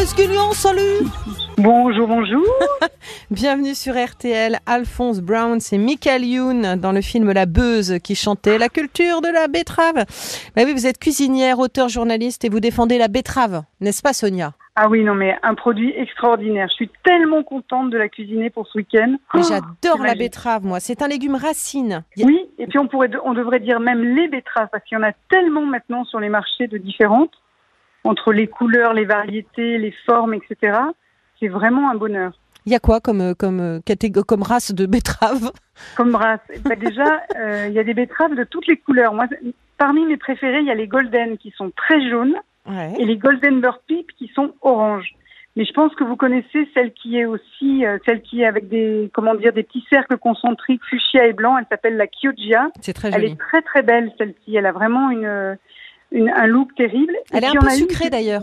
Guillon, salut Bonjour, bonjour. Bienvenue sur RTL. Alphonse Brown, c'est Michael Youn dans le film La Beuse qui chantait la culture de la betterave. Bah oui, vous êtes cuisinière, auteur, journaliste et vous défendez la betterave, n'est-ce pas Sonia? Ah oui, non mais un produit extraordinaire. Je suis tellement contente de la cuisiner pour ce week-end. Oh, J'adore la betterave, moi. C'est un légume racine. Oui, et puis on pourrait, on devrait dire même les betteraves parce qu'il y en a tellement maintenant sur les marchés de différentes entre les couleurs, les variétés, les formes, etc. C'est vraiment un bonheur. Il y a quoi comme, euh, comme, euh, comme race de betterave? Comme race. Bah, déjà, euh, il y a des betteraves de toutes les couleurs. Moi, parmi mes préférés, il y a les golden qui sont très jaunes. Ouais. et les Golden Bird Peep qui sont oranges. Mais je pense que vous connaissez celle qui est aussi, euh, celle qui est avec des, comment dire, des petits cercles concentriques fuchsia et blanc. Elle s'appelle la Chioggia. C'est très Elle joli. est très très belle celle-ci. Elle a vraiment une, une- un look terrible. Et Elle est puis, un peu une sucrée d'ailleurs.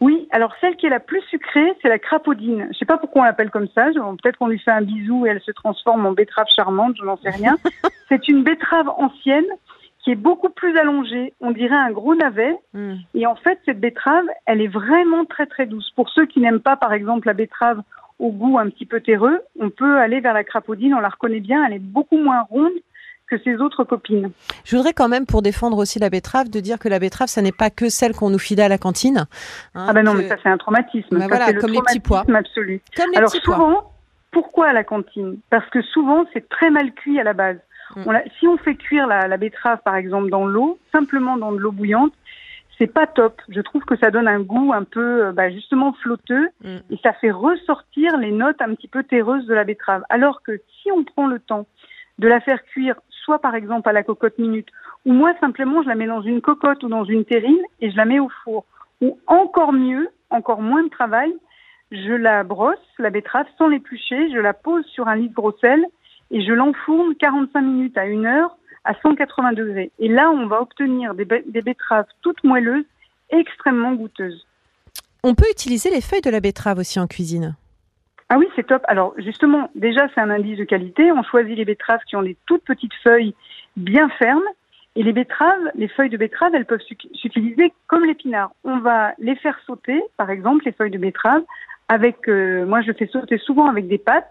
Oui, alors celle qui est la plus sucrée, c'est la crapaudine. Je sais pas pourquoi on l'appelle comme ça. Peut-être qu'on lui fait un bisou et elle se transforme en betterave charmante. Je n'en sais rien. c'est une betterave ancienne qui est beaucoup plus allongée. On dirait un gros navet. Hmm. Et en fait, cette betterave, elle est vraiment très très douce. Pour ceux qui n'aiment pas, par exemple, la betterave au goût un petit peu terreux, on peut aller vers la crapaudine. On la reconnaît bien. Elle est beaucoup moins ronde que ses autres copines. Je voudrais quand même, pour défendre aussi la betterave, de dire que la betterave, ça n'est pas que celle qu'on nous file à la cantine. Hein, Ah ben non, que- mais ça c'est un traumatisme. Bah ça, voilà, c'est le comme les petits pois. absolu. Comme les Alors petits pois. souvent, pourquoi à la cantine? Parce que souvent c'est très mal cuit à la base. Mm. On la- si on fait cuire la, la betterave par exemple dans l'eau, simplement dans de l'eau bouillante, c'est pas top. Je trouve que ça donne un goût un peu euh, bah, justement flotteux Mm. et ça fait ressortir les notes un petit peu terreuses de la betterave. Alors que si on prend le temps de la faire cuire, soit par exemple à la cocotte minute, ou moi simplement je la mets dans une cocotte ou dans une terrine et je la mets au four. Ou encore mieux, encore moins de travail, je la brosse, la betterave, sans l'éplucher, je la pose sur un lit de gros sel et je l'enfourne 45 minutes à une heure à 180 degrés. Et là, on va obtenir des, des betteraves toutes moelleuses, extrêmement goûteuses. On peut utiliser les feuilles de la betterave aussi en cuisine? Ah oui, c'est top. Alors justement, déjà, c'est un indice de qualité. On choisit les betteraves qui ont des toutes petites feuilles bien fermes. Et les betteraves, les feuilles de betterave, elles peuvent s'u- s'utiliser comme l'épinard. On va les faire sauter, par exemple, les feuilles de betterave, avec, euh, moi je fais sauter souvent avec des pâtes,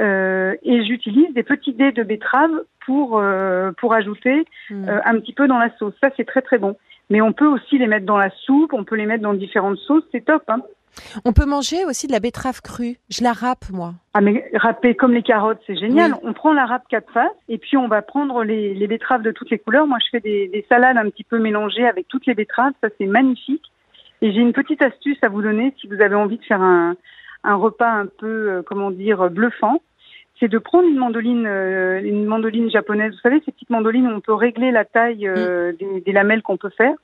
euh, et j'utilise des petits dés de betterave pour, euh, pour ajouter Hmm. euh, un petit peu dans la sauce. Ça, c'est très très bon. Mais on peut aussi les mettre dans la soupe, on peut les mettre dans différentes sauces, c'est top. Hein. On peut manger aussi de la betterave crue. Je la râpe, moi. Ah mais râper comme les carottes, c'est génial. Oui. On prend la râpe quatre faces et puis on va prendre les, les betteraves de toutes les couleurs. Moi, je fais des, des salades un petit peu mélangées avec toutes les betteraves. Ça, c'est magnifique. Et j'ai une petite astuce à vous donner si vous avez envie de faire un, un repas un peu, euh, comment dire, bluffant. C'est de prendre une mandoline, euh, une mandoline japonaise. Vous savez, ces petites mandolines où on peut régler la taille euh, des, des lamelles qu'on peut faire.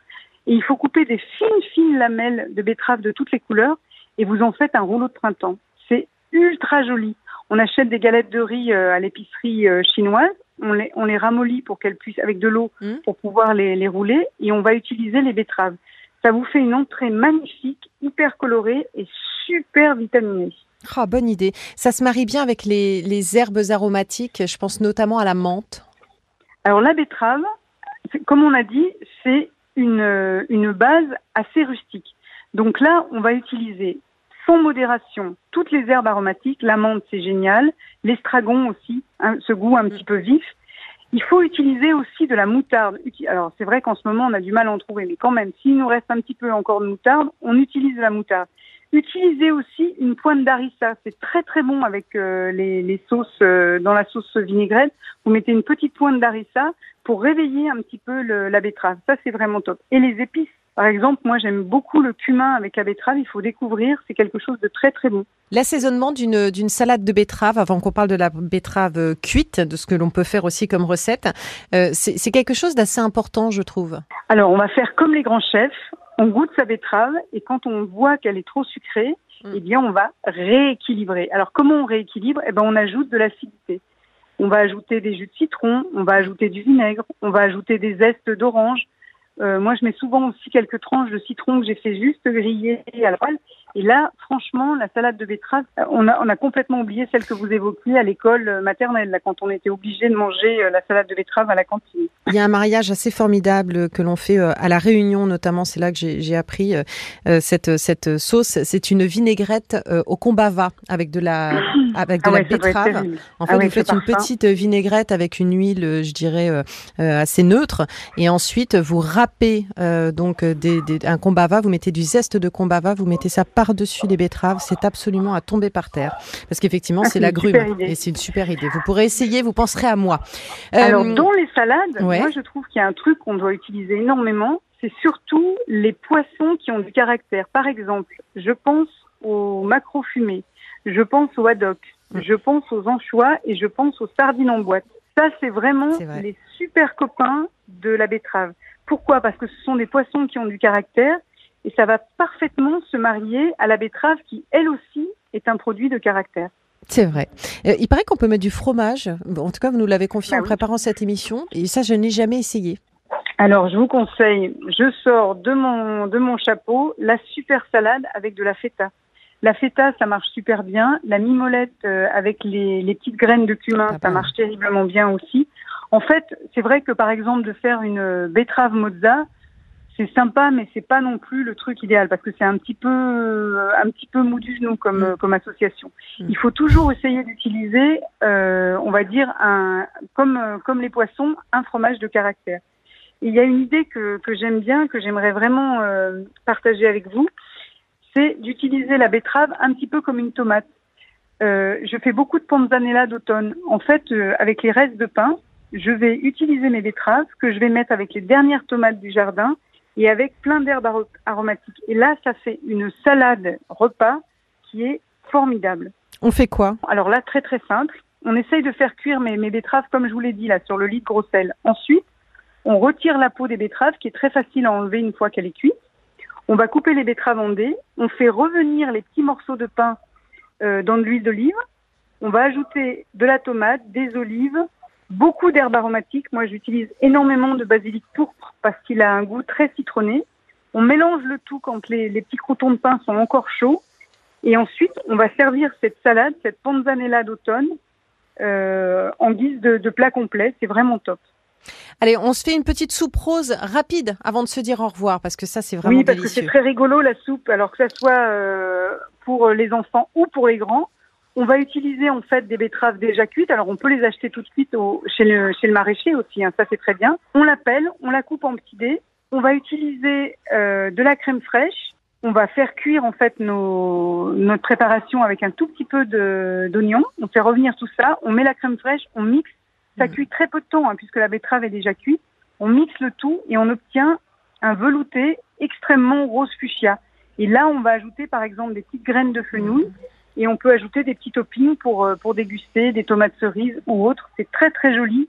Et il faut couper des fines, fines lamelles de betteraves de toutes les couleurs et vous en faites un rouleau de printemps. C'est ultra joli. On achète des galettes de riz euh, à l'épicerie euh, chinoise, on les, on les ramollit pour qu'elles puissent, avec de l'eau, Mm. pour pouvoir les, les rouler, et on va utiliser les betteraves. Ça vous fait une entrée magnifique, hyper colorée et super vitaminée. Ah, bonne idée. Ça se marie bien avec les, les herbes aromatiques. Je pense notamment à la menthe. Alors la betterave, comme on a dit, c'est une, euh, une base assez rustique. Donc là, on va utiliser sans modération toutes les herbes aromatiques. La menthe, c'est génial. L'estragon aussi, ce goût un petit peu vif. Il faut utiliser aussi de la moutarde. Alors c'est vrai qu'en ce moment, on a du mal à en trouver, mais quand même, s'il nous reste un petit peu encore de moutarde, on utilise la moutarde. Utilisez aussi une pointe d'harissa. C'est très très bon avec euh, les, les sauces, euh, dans la sauce vinaigrette. Vous mettez une petite pointe d'harissa pour réveiller un petit peu le- la betterave. Ça, c'est vraiment top. Et les épices. Par exemple, moi, j'aime beaucoup le cumin avec la betterave. Il faut découvrir. C'est quelque chose de très, très bon. L'assaisonnement d'une d'une salade de betterave, avant qu'on parle de la betterave euh, cuite, de ce que l'on peut faire aussi comme recette, euh, c'est c'est quelque chose d'assez important, je trouve. Alors, on va faire comme les grands chefs. On goûte sa betterave et quand on voit qu'elle est trop sucrée, Mm. eh bien, on va rééquilibrer. Alors, comment on rééquilibre? Eh ben, on ajoute de l'acidité. On va ajouter des jus de citron, on va ajouter du vinaigre, on va ajouter des zestes d'orange. Euh, moi, je mets souvent aussi quelques tranches de citron que j'ai fait juste griller à la poêle. Et là, franchement, la salade de betterave, euh, on a, on a complètement oublié celle que vous évoquiez à l'école euh, maternelle, là, quand on était obligé de manger la salade de betterave à la cantine. Il y a un mariage assez formidable que l'on fait à la Réunion, notamment. C'est là que j'ai appris cette, cette sauce. C'est une vinaigrette au combava avec de la, avec de Ah la ouais, betterave. En fait, Ah ouais, vous faites une parfum. petite vinaigrette avec une huile, je dirais, assez neutre. Et ensuite, vous râpez euh, donc euh, des, des- un combava, vous mettez du zeste de combava, vous mettez ça par-dessus les betteraves. C'est absolument à tomber par terre. Parce qu'effectivement, Ah, c'est la grume. Et c'est une super idée. Vous pourrez essayer, vous penserez à moi. Euh, Alors, dans les salades, ouais. moi, je trouve qu'il y a un truc qu'on doit utiliser énormément. C'est surtout les poissons qui ont du caractère. Par exemple, je pense aux macros fumés, je pense au haddock, Mm. je pense aux anchois et je pense aux sardines en boîte. Ça, c'est vraiment vrai. les super copains de la betterave. Pourquoi? Parce que ce sont des poissons qui ont du caractère et ça va parfaitement se marier à la betterave qui, elle aussi, est un produit de caractère. C'est vrai. Euh, il paraît qu'on peut mettre du fromage. En tout cas, vous nous l'avez confié Bah en oui. préparant cette émission. Et ça, je n'ai jamais essayé. Alors, je vous conseille, je sors de mon, de mon chapeau la super salade avec de la feta. La feta, ça marche super bien. La mimolette euh, avec les, les petites graines de cumin, Ah ça bah. marche terriblement bien aussi. En fait, c'est vrai que par exemple, de faire une euh, betterave mozza, c'est sympa, mais c'est pas non plus le truc idéal parce que c'est un petit peu, euh, un petit peu mou du genou comme, Mm. euh, comme association. Mm. Il faut toujours essayer d'utiliser, euh, on va dire, un, comme, comme les poissons, un fromage de caractère. Et Il y a une idée que, que j'aime bien, que j'aimerais vraiment euh, partager avec vous, c'est d'utiliser la betterave un petit peu comme une tomate. Euh, je fais beaucoup de panzanella d'automne. En fait, avec les restes de pain, je vais utiliser mes betteraves que je vais mettre avec les dernières tomates du jardin et avec plein d'herbes aro- aromatiques. Et là, ça fait une salade repas qui est formidable. On fait quoi? Alors là, très très simple. On essaye de faire cuire mes, mes betteraves comme je vous l'ai dit là sur le lit de gros sel. Ensuite, on retire la peau des betteraves qui est très facile à enlever une fois qu'elle est cuite. On va couper les betteraves en dés. On fait revenir les petits morceaux de pain euh, dans de l'huile d'olive. On va ajouter de la tomate, des olives, beaucoup d'herbes aromatiques. Moi, j'utilise énormément de basilic pourpre parce qu'il a un goût très citronné. On mélange le tout quand les, les petits croutons de pain sont encore chauds. Et ensuite, on va servir cette salade, cette panzanella d'automne, euh, en guise de, de plat complet. C'est vraiment top. Allez, on se fait une petite soupe rose rapide avant de se dire au revoir parce que ça, c'est vraiment oui, parce que délicieux. c'est très rigolo la soupe, alors que ça soit euh, pour les enfants ou pour les grands. On va utiliser en fait des betteraves déjà cuites. Alors on peut les acheter tout de suite au, chez, le, chez le maraîcher aussi, hein, ça c'est très bien. On l'appelle, on la coupe en petits dés. On va utiliser euh, de la crème fraîche. On va faire cuire en fait nos, notre préparation avec un tout petit peu d'oignon. On fait revenir tout ça. On met la crème fraîche, on mixe. Ça Mhm. cuit très peu de temps hein, puisque la betterave est déjà cuite. On mixe le tout et on obtient un velouté extrêmement rose fuchsia. Et là, on va ajouter par exemple des petites graines de fenouil et on peut ajouter des petits toppings pour, euh, pour déguster, des tomates cerises ou autres. C'est très très joli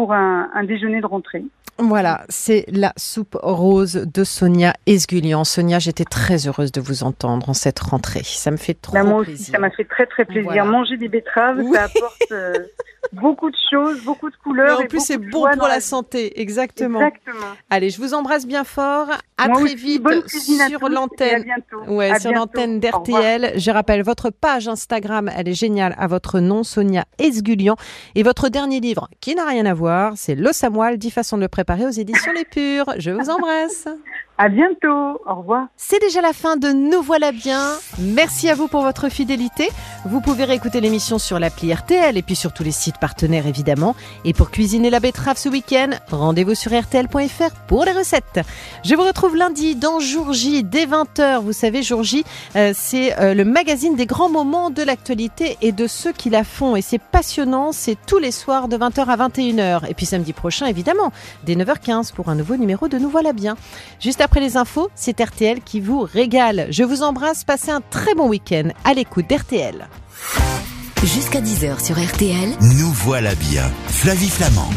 pour un, un déjeuner de rentrée. Voilà, c'est la soupe rose de Sonia Esgulian. Sonia, j'étais très heureuse de vous entendre en cette rentrée. Ça me fait trop Bah, moi aussi, plaisir. ça m'a fait très très plaisir. Voilà. Manger des betteraves, Oui. ça apporte euh, beaucoup de choses, beaucoup de Mais couleurs. en et plus, c'est bon pour la santé, exactement. Exactement. Allez, je vous embrasse bien fort. À Moi très aussi, vite bonne sur l'antenne. Ouais, À sur l'antenne d'RTL. Je rappelle votre page Instagram, elle est géniale, à votre nom, Sonia Esgulian. Et votre dernier livre, qui n'a rien à voir, c'est L'os à moelle, 10 façons de le préparer aux éditions Les Pures. Je vous embrasse. À bientôt. Au revoir. C'est déjà la fin de Nous voilà bien. Merci à vous pour votre fidélité. Vous pouvez réécouter l'émission sur l'appli RTL et puis sur tous les sites partenaires évidemment. Et pour cuisiner la betterave ce week-end, rendez-vous sur rtl.fr pour les recettes. Je vous retrouve lundi dans Jour J dès 20h. Vous savez, Jour J, euh, c'est euh, le magazine des grands moments de l'actualité et de ceux qui la font. Et c'est passionnant, c'est tous les soirs de 20h à 21h. Et puis samedi prochain, évidemment, dès 9h15 pour un nouveau numéro de Nous voilà bien. Juste après les infos, c'est RTL qui vous régale. Je vous embrasse, passez un très bon week-end à l'écoute d'RTL. Jusqu'à 10h sur RTL, Nous voilà bien. Flavie Flamand.